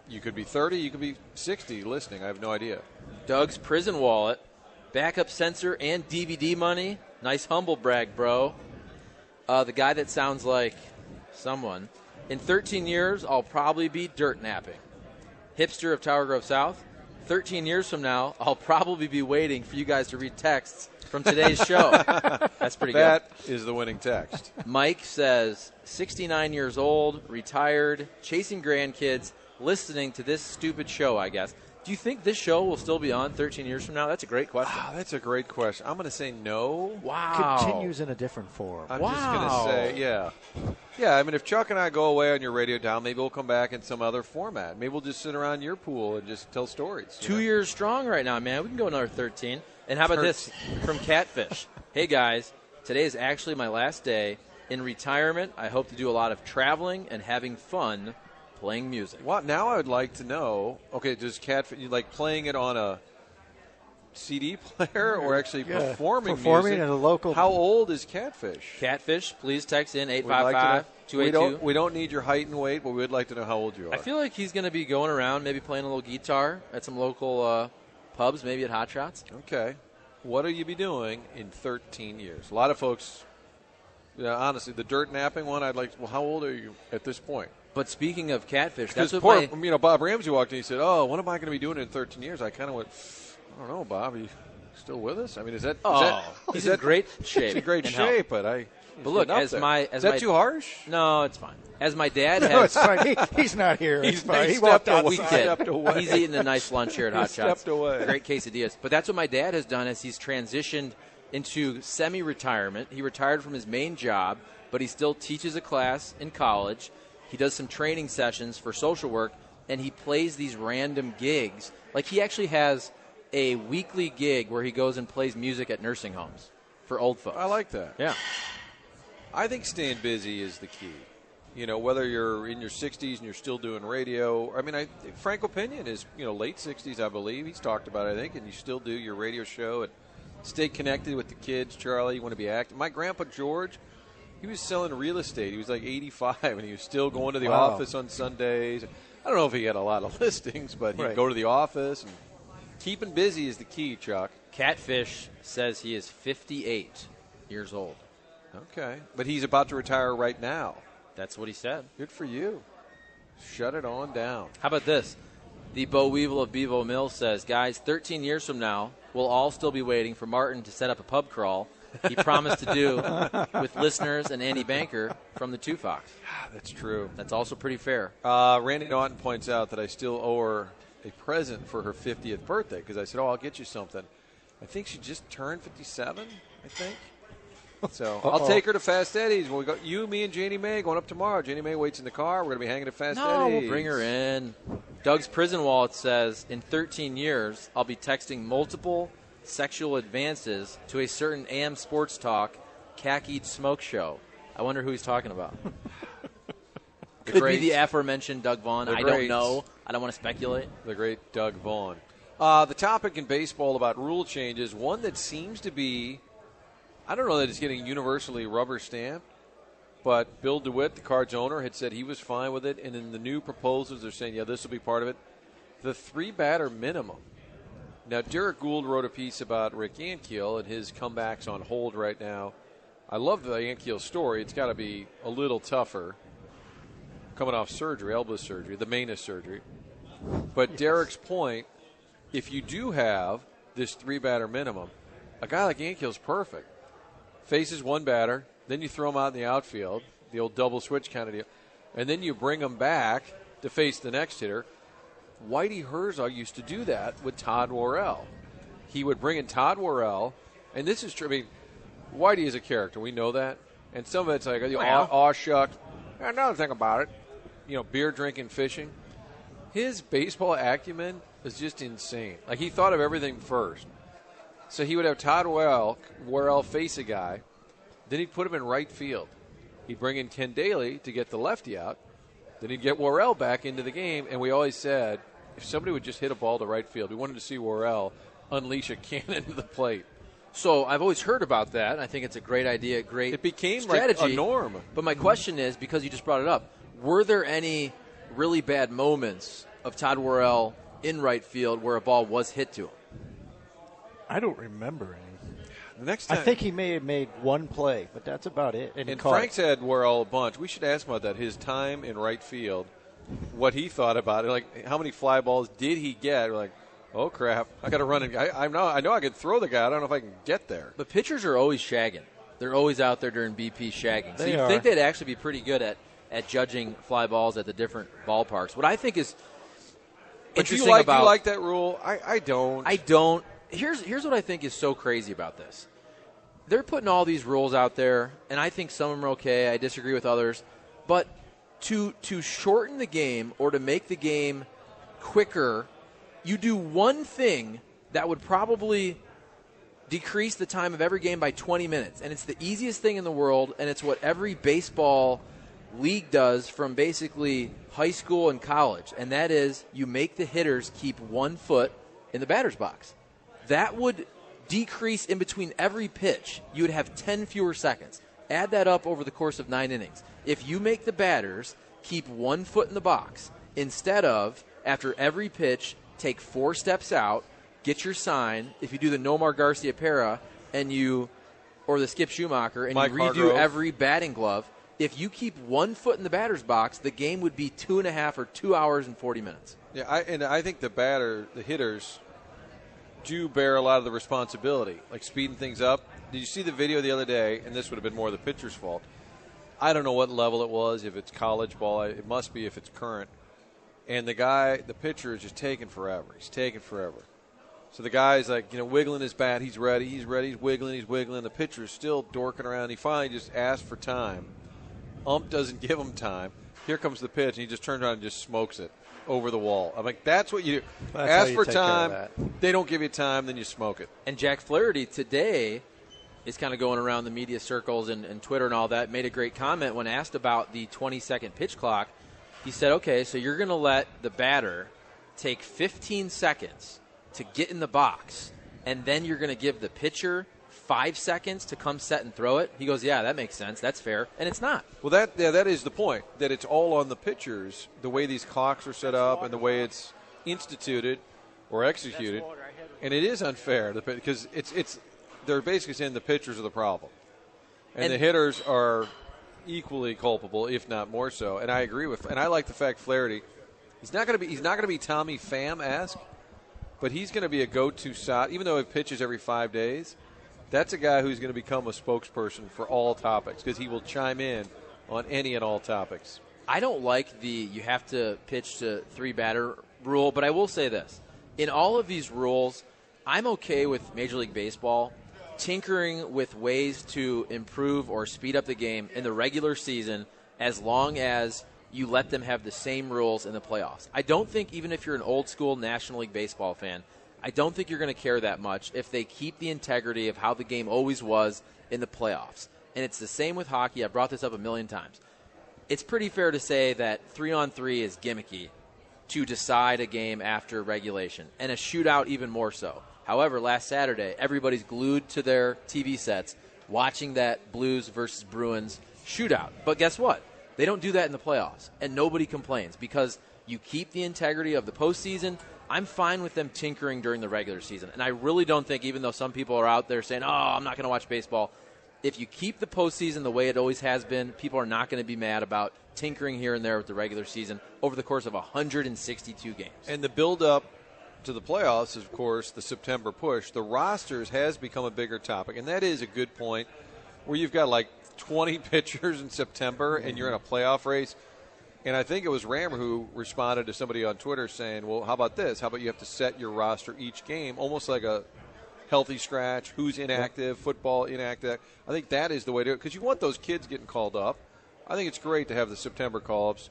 you could be 30, you could be 60 listening. I have no idea. Doug's prison wallet, backup sensor, and DVD money. Nice humble brag, bro. Uh, the guy that sounds like someone. In 13 years, I'll probably be dirt napping. Hipster of Tower Grove South. 13 years from now, I'll probably be waiting for you guys to read texts from today's [laughs] show. That's pretty good. That is the winning text. Mike says, 69 years old, retired, chasing grandkids, listening to this stupid show, I guess. Do you think this show will still be on 13 years from now? That's a great question. Wow, that's a great question. I'm going to say no. Wow. Continues in a different form. I'm just going to say, yeah. Yeah, I mean, if Chuck and I go away on your radio dial, maybe we'll come back in some other format. Maybe we'll just sit around your pool and just tell stories. Two know? years strong right now, man. We can go another 13. And how about this [laughs] from Catfish? hey, guys, today is actually my last day in retirement. I hope to do a lot of traveling and having fun playing music. What now? I would like to know. Okay, does Catfish you like playing it on a CD player or actually Yeah, performing performing music? at a local- How old is Catfish? Catfish, please text in We'd like to 855 know- we don't. We don't need your height and weight, but we'd like to know how old you are. I feel like he's going to be going around, maybe playing a little guitar at some local uh, pubs, maybe at Hot Shots. Okay. What will you be doing in 13 years? A lot of folks, yeah, honestly, the dirt napping one, I'd like, well, how old are you at this point? But speaking of catfish, that's poor, what my, you know, Bob Ramsey walked in. He said, "Oh, what am I going to be doing in 13 years?" I kind of went, "I don't know, Bob. Are you still with us? I mean, is that? Is Oh, that, he's is in that great [laughs] He's shape in great shape, but I. But look, as there. my is that my, too harsh? No, it's fine. As my dad No, it's fine. He, he's not here. [laughs] He's- fine. he walked out. away. we did. stepped away. He's eating a nice lunch here at [laughs] He Shots. stepped away. Great quesadillas. But that's what my dad has done. Is he's transitioned into semi-retirement. He retired from his main job, but he still teaches a class in college. He does some training sessions for social work, and he plays these random gigs. Like he actually has a weekly gig where he goes and plays music at nursing homes for old folks. I like that. Yeah. I think staying busy is the key. You know, whether you're in your 60s and you're still doing radio. I mean, I, Frank Opinion is you know late 60s, I believe. He's talked about, it, I think, and you still do your radio show and stay connected with the kids. Charlie, you want to be active. My grandpa George, he was selling real estate. He was like 85, and he was still going to the Wow. office on Sundays. I don't know if he had a lot of [laughs] listings, but he'd Right. go to the office and Keeping busy is the key, Chuck. Catfish says he is 58 years old. Okay, but he's about to retire right now. That's what he said. Good for you. Shut it on down. How about this? The Bo Weevil of Bevo Mills says, guys, 13 years from now, we'll all still be waiting for Martin to set up a pub crawl he promised to do with listeners and Andy Banker from the Two Fox. That's true. That's also pretty fair. Uh, Randi Naughton points out that I still owe her a present for her 50th birthday because I said, "Oh, I'll get you something." I think she just turned 57. I think. So [laughs] I'll take her to Fast Eddie's when we go. You, me, and Janie Mae going up tomorrow. Janie Mae waits in the car. We're going to be hanging at Fast No, Eddie's. we'll bring her in. Doug's prison wallet says, in 13 years, I'll be texting multiple sexual advances to a certain AM sports talk, khaki smoke show. I wonder who he's talking about. [laughs] The Could great- be the aforementioned Doug Vaughn. I don't know. I don't want to speculate. The great Doug Vaughn. Uh, the topic in baseball about rule changes, one that seems to be, I don't know that it's getting universally rubber stamped, but Bill DeWitt, the Cards owner, had said he was fine with it, and in the new proposals, they're saying, yeah, this will be part of it. The three batter minimum. Now, Derrick Goold wrote a piece about Rick Ankiel and his comebacks on hold right now. I love the Ankiel story. It's got to be a little tougher coming off surgery, elbow surgery, the Manus surgery. But Derek's point, if you do have this three batter minimum, a guy like Ankiel's perfect. Faces one batter, then you throw him out in the outfield, the old double switch kind of deal, and then you bring him back to face the next hitter. Whitey Herzog used to do that with Todd Worrell. He would bring in Todd Worrell, and this is true. I mean, Whitey is a character. We know that. And some of it's like, you know, Well. aw, aw shuck. Another thing about it, you know, beer drinking, fishing. His baseball acumen is just insane. Like he thought of everything first. So he would have Todd Worrell, Worrell face a guy, then he'd put him in right field. He'd bring in Ken Dayley to get the lefty out. Then he'd get Worrell back into the game, and we always said if somebody would just hit a ball to right field, we wanted to see Worrell unleash a [laughs] cannon to the plate. So I've always heard about that. I think it's a great idea, great It became like a norm. But my question is, because you just brought it up, were there any really bad moments of Todd Worrell in right field where a ball was hit to him? I don't remember any. The next I think he may have made one play, but that's about it. And, he and caught Frank's had Worrell a bunch. We should ask him about that. His time in right field, what he thought about it. Like how many fly balls did he get? We're like, oh crap, I got to run. And, I, I know, I know, I could throw the guy. I don't know if I can get there. But pitchers are always shagging. They're always out there during BP shagging. So They you are. think they'd actually be pretty good at, at judging fly balls at the different ballparks. What I think is But you interesting like about you like that rule? I, I don't. I don't. Here's here's what I think is so crazy about this. They're putting all these rules out there, and I think some of them are okay. I disagree with others, but to to shorten the game or to make the game quicker, you do one thing that would probably decrease the time of every game by 20 minutes, and it's the easiest thing in the world, and it's what every baseball league does from basically high school and college, and that is you make the hitters keep one foot in the batter's box. That would decrease in between every pitch. You would have 10 fewer seconds. Add that up over the course of nine innings. If you make the batters keep one foot in the box instead of, after every pitch, take four steps out, get your sign, if you do the Nomar Garciaparra and you, or the Skip Schumaker, and Mike you redo Hargrove. every batting glove, if you keep one foot in the batter's box, the game would be two and a half or two hours and 40 minutes. Yeah, I, and I think the batter, the hitters, do bear a lot of the responsibility, like speeding things up. Did you see the video the other day? And this would have been more the pitcher's fault. I don't know what level it was. If it's college ball, it must be if it's current. And the guy, the pitcher, is just taking forever. He's taking forever. So the guy's like, you know, wiggling his bat. He's ready. He's ready. He's wiggling. He's wiggling. The pitcher's still dorking around. He finally just asks for time. Ump doesn't [laughs] give him time. Here comes the pitch, and he just turns around and just smokes it over the wall. I'm like, that's what you do. That's Ask you for take care of time. They don't give you time, then you smoke it. And Jack Flaherty today is kind of going around the media circles and, and Twitter and all that. Made a great comment when asked about the 20 second pitch clock. He said, okay, so you're going to let the batter take 15 seconds to get in the box, and then you're going to give the pitcher five seconds to come set and throw it. He goes, yeah, that makes sense. That's fair. And it's not. Well, that yeah, that is the point. That it's all on the pitchers, the way these clocks are set up and the way it's instituted, or executed, and it is unfair because it's it's they're basically saying the pitchers are the problem, and, And- the hitters are equally culpable, if not more so. And I agree with, and I like the fact Flaherty. He's not going to be he's not going to be Tommy Pham esque, but he's going to be a go to shot. Even though he pitches every five days, that's a guy who's going to become a spokesperson for all topics because he will chime in on any and all topics. I don't like the you have to pitch to three batter rule, but I will say this. In all of these rules, I'm okay with Major League Baseball tinkering with ways to improve or speed up the game in the regular season as long as you let them have the same rules in the playoffs. I don't think, even if you're an old school National League Baseball fan, I don't think you're going to care that much if they keep the integrity of how the game always was in the playoffs. And it's the same with hockey. I brought this up a million times it's pretty fair to say that three on three is gimmicky to decide a game after regulation, and a shootout even more so. However, last Saturday, everybody's glued to their TV sets watching that Blues versus Bruins shootout. But guess what? They don't do that in the playoffs, and nobody complains because you keep the integrity of the postseason. I'm fine with them tinkering during the regular season, and I really don't think, even though some people are out there saying, "Oh, I'm not going to watch baseball," if you keep the postseason the way it always has been, people are not going to be mad about tinkering here and there with the regular season over the course of 162 games. And the build up to the playoffs is, of course, the September push. The rosters has become a bigger topic, and that is a good point where you've got like 20 [laughs] pitchers in September and you're in a playoff race. And I think it was Rammer who responded to somebody on Twitter saying, well, how about this? How about you have to set your roster each game, almost like a healthy scratch, who's inactive, football inactive. I think that is the way to do it because you want those kids getting called up. I think it's great to have the September call ups,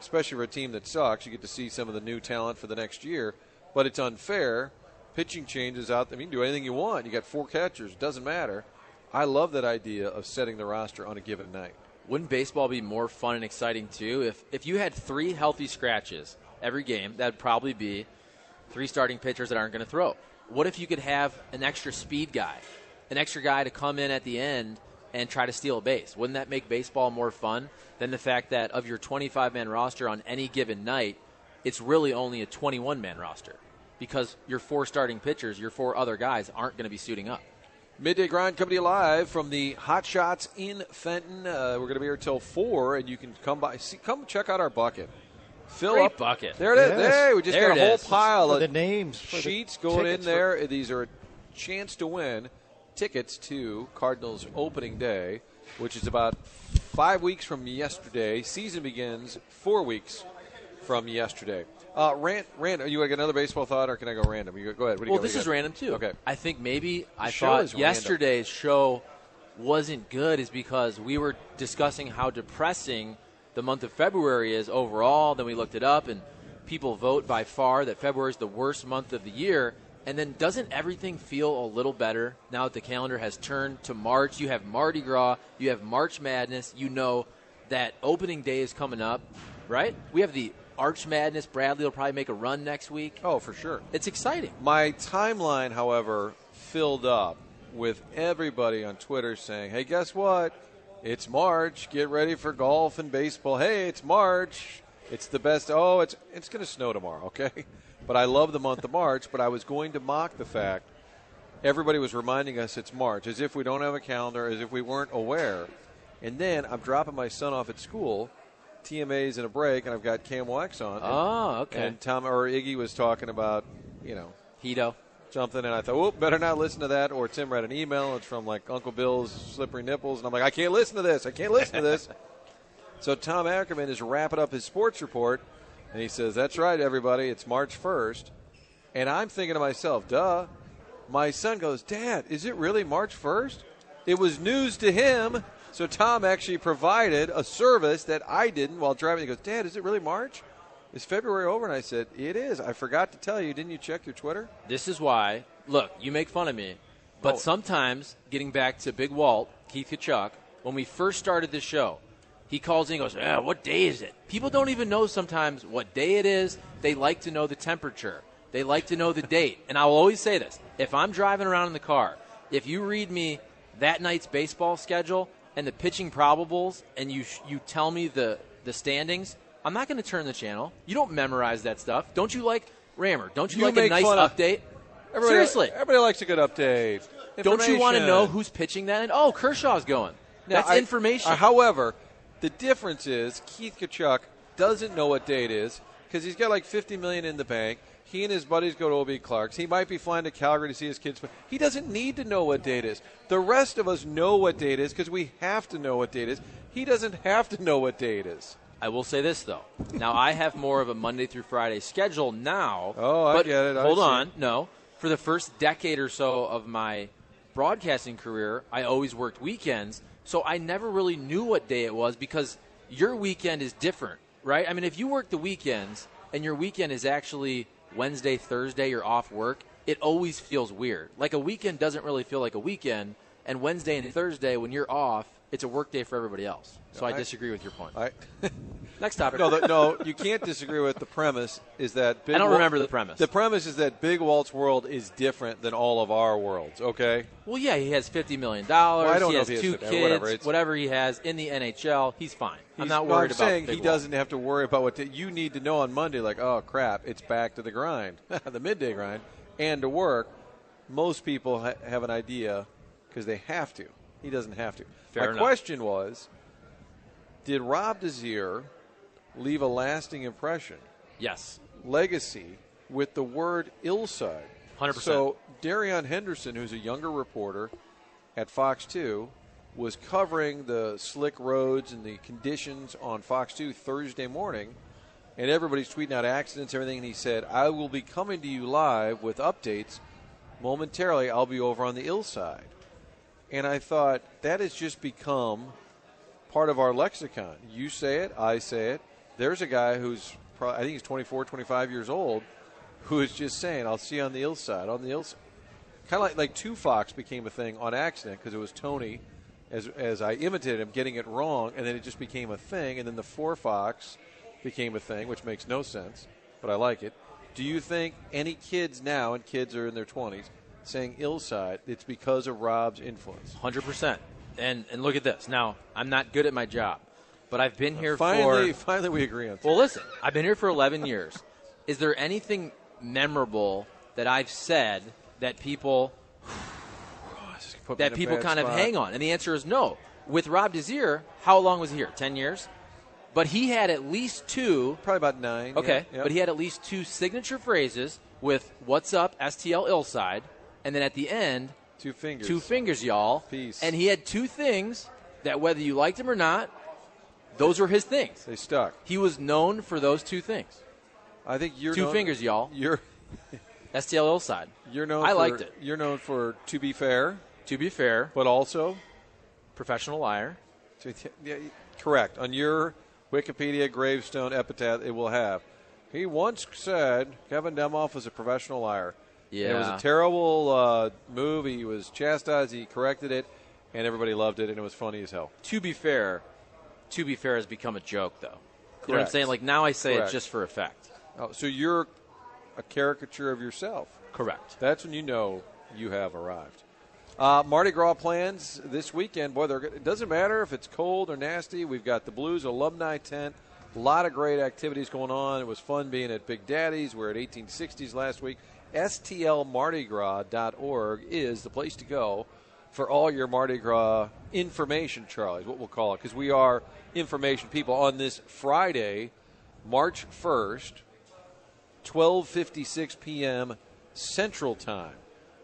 especially for a team that sucks. You get to see some of the new talent for the next year, but it's unfair. Pitching changes out. I mean, you can do anything you want. You got four catchers. It doesn't matter. I love that idea of setting the roster on a given night. Wouldn't baseball be more fun and exciting too if if you had three healthy scratches every game? That'd probably be three starting pitchers that aren't going to throw. What if you could have an extra speed guy, an extra guy to come in at the end and try to steal a base? Wouldn't that make baseball more fun than the fact that of your 25 man roster on any given night, it's really only a 21 man roster because your four starting pitchers, your four other guys aren't going to be suiting up. Midday grind coming to you live from the Hot Shots in Fenton. Uh, we're going to be here till four, and you can come by, see, come check out our bucket. Fill Great up bucket. There it is. Yes. Hey, we just There got a whole is. pile of the names, for the sheets going in tickets for- there. These are a chance to win tickets to Cardinals opening day, which is about five weeks from yesterday. Season begins four weeks from yesterday. Uh, Rand, are you like another baseball thought, or can I go random? You go, go ahead. What do Well, got? What this is random too. Okay. I think maybe I thought yesterday's show wasn't good is because we were discussing how depressing the month of February is overall. Then we looked it up, and people vote by far that February is the worst month of the year. And then doesn't everything feel a little better now that the calendar has turned to March? You have Mardi Gras, you have March Madness. You know that opening day is coming up, right? We have the Arch Madness. Bradley will probably make a run next week. Oh, for sure. It's exciting. My timeline, however, filled up with everybody on Twitter saying, "Hey, guess what? It's March. Get ready for golf and baseball. Hey, it's March. It's the best. Oh, it's it's going to snow tomorrow, okay? [laughs] But I love the month of March. But I was going to mock the fact everybody was reminding us it's March, as if we don't have a calendar, as if we weren't aware. And then I'm dropping my son off at school. TMA's in a break, and I've got KMOX on. Oh, okay. And Tom or Iggy was talking about, you know, Hito. something, and I thought, oh, better not listen to that. Or Tim read an email. It's from like Uncle Bill's slippery nipples, and I'm like, I can't listen to this. I can't listen to this. [laughs] so Tom Ackerman is wrapping up his sports report, and he says, "That's right, everybody. It's March 1st." And I'm thinking to myself, duh. My son goes, Dad, is it really March 1st? It was news to him. So Tom actually provided a service that I didn't while driving. He goes, Dad, is it really March? Is February over? And I said, It is. I forgot to tell you. Didn't you check your Twitter? This is why. Look, you make fun of me, but Oh. sometimes getting back to Big Walt, Keith Tkachuk, when we first started this show, he calls in and goes, "Ah, "What day is it?" People don't even know sometimes what day it is. They like to know the temperature. They like to know the date. And I will always say this: if I'm driving around in the car, if you read me that night's baseball schedule and the pitching probables, and you you tell me the the standings, I'm not going to turn the channel. You don't memorize that stuff. Don't you like Rammer, don't you, You like a nice update? Everybody, Seriously. everybody likes a good update. Don't you want to know who's pitching that? And oh, Kershaw's going. Now, That's I- information. uh, however, the difference is Keith Tkachuk doesn't know what date is because he's got like 50 million in the bank. He and his buddies go to OB Clark's. He might be flying to Calgary to see his kids. He doesn't need to know what date it is. The rest of us know what date it is because we have to know what date it is. He doesn't have to know what day it is. I will say this though. Now I have more of a Monday through Friday schedule now. Oh, I get it. I hold see. on. No, for the first decade or so of my broadcasting career, I always worked weekends, so I never really knew what day it was because your weekend is different, right? I mean, if you work the weekends and your weekend is actually Wednesday, Thursday, you're off work, it always feels weird. Like a weekend doesn't really feel like a weekend, and Wednesday and Thursday when you're off, it's a work day for everybody else. So I, I- disagree with your point. I, [laughs] Next topic. no, the, no, you can't disagree with the premise. Is that Big I don't Wal- remember the premise. The premise is that Big Walt's world is different than all of our worlds. Okay. Well, yeah, he has fifty million dollars. Well, I don't he know has if he has two 50, kids. whatever, whatever he has in the NHL, he's fine. I'm He's- not no, worried I'm about. saying Big he Walt. doesn't have to worry about what the, you need to know on Monday. Like, oh crap, it's back to the grind, [laughs] the midday grind, and to work. Most people ha- have an idea because they have to. He doesn't have to. Fair My enough. question was, did Rob Desir leave a lasting impression, Yes. legacy, with the word Illside? 100%. So Darion Henderson, who's a younger reporter at Fox 2, was covering the slick roads and the conditions on Fox 2 Thursday morning, and everybody's tweeting out accidents, everything. And he said, "I will be coming to you live with updates momentarily. I'll be over on the ill side." And I thought that has just become part of our lexicon. You say it, I say it. There's a guy who's, pro- I think he's 24, 25 years old, who is just saying, "I'll see you on the ill side." On the ill side kind of like like two fox became a thing on accident because it was Tony, as as I imitated him getting it wrong, and then it just became a thing, and then the four fox became a thing, which makes no sense, but I like it. Do you think any kids now, and kids are in their twenties, saying ill side, it's because of Rob's influence? Hundred percent. And and look at this. Now I'm not good at my job, but I've been here finally, for. finally, finally we agree on. Well, listen. I've been here for 11 years. Is there anything memorable that I've said that people [sighs] that people kind of hang on? And the answer is no. With Rob Desir, how long was he here? 10 years. But he had at least two. Probably about nine. Okay, yeah, yeah. but he had at least two signature phrases with "What's up, STL Illside," and then at the end, two fingers, two fingers, y'all. Peace. And he had two things that, whether you liked him or not, those were his things. They stuck. He was known for those two things. I think you're two known- fingers, y'all. You're [laughs] STL Illside. you're known. I for, liked it. You're known for to be fair, To be fair, but also professional liar. To- yeah, correct. On your Wikipedia gravestone epitaph, it will have. He once said Kevin Demoff was a professional liar. And it was a terrible uh, move. He was chastised. He corrected it, and everybody loved it, and it was funny as hell. To be fair, to be fair has become a joke, though. You know what I'm saying? Like now, I say Correct. it just for effect. Oh, so you're a caricature of yourself. Correct. That's when you know you have arrived. Uh, Mardi Gras plans this weekend. Boy, they're, it doesn't matter if it's cold or nasty. We've got the Blues alumni tent. A lot of great activities going on. It was fun being at Big Daddy's. We're at 1860s last week. STLMardiGras.org is the place to go for all your Mardi Gras information, Charlie, is what we'll call it, because we are information people on this Friday, March 1st, 12:56 p.m. Central Time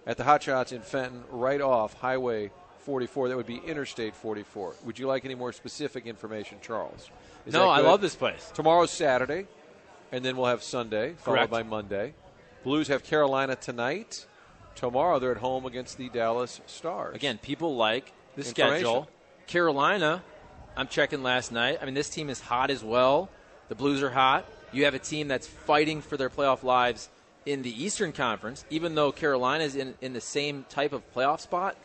at the Hot Shots in Fenton, right off Highway 44. That would be Interstate 44. Would you like any more specific information, Charles? Is No, I love this place. Tomorrow's Saturday, and then we'll have Sunday, followed Correct. by Monday. Blues have Carolina tonight. Tomorrow they're at home against the Dallas Stars. Again, people like the schedule. Carolina, I'm checking last night. I mean, this team is hot as well. The Blues are hot. You have a team that's fighting for their playoff lives in the Eastern Conference, even though Carolina is in, in the same type of playoff spot.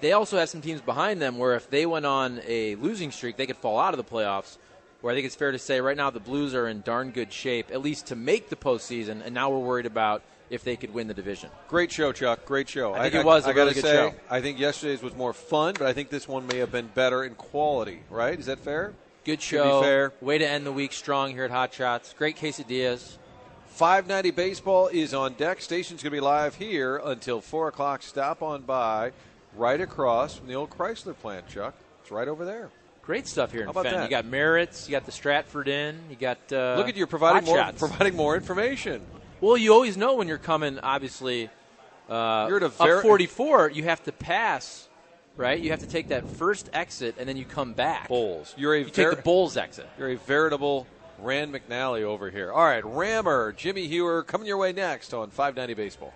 They also have some teams behind them where if they went on a losing streak, they could fall out of the playoffs. Where I think it's fair to say right now the Blues are in darn good shape, at least to make the postseason, and now we're worried about if they could win the division. Great show, Chuck. Great show. I think it was a I really good say, show. I think yesterday's was more fun, but I think this one may have been better in quality. Right? Is that fair? Good show. be fair, Way to end the week strong here at Hot Shots. Great quesadillas. 590 Baseball is on deck. Station's going to be live here until 4 o'clock. Stop on by right across from the old Chrysler plant, Chuck. It's right over there. Great stuff here in How Fenton. You got Merritt's, you got the Stratford Inn, you got. Uh, Look at you providing more, Shots. providing more information. Well, you always know when you're coming. Obviously, uh, You're at a up 44. You have to pass, right? You have to take that first exit, and then you come back. Bulls. You're a You ver- take the Bulls exit. You're a veritable Rand McNally over here. All right, Rammer, Jimmy Hewer coming your way next on 590 Baseball.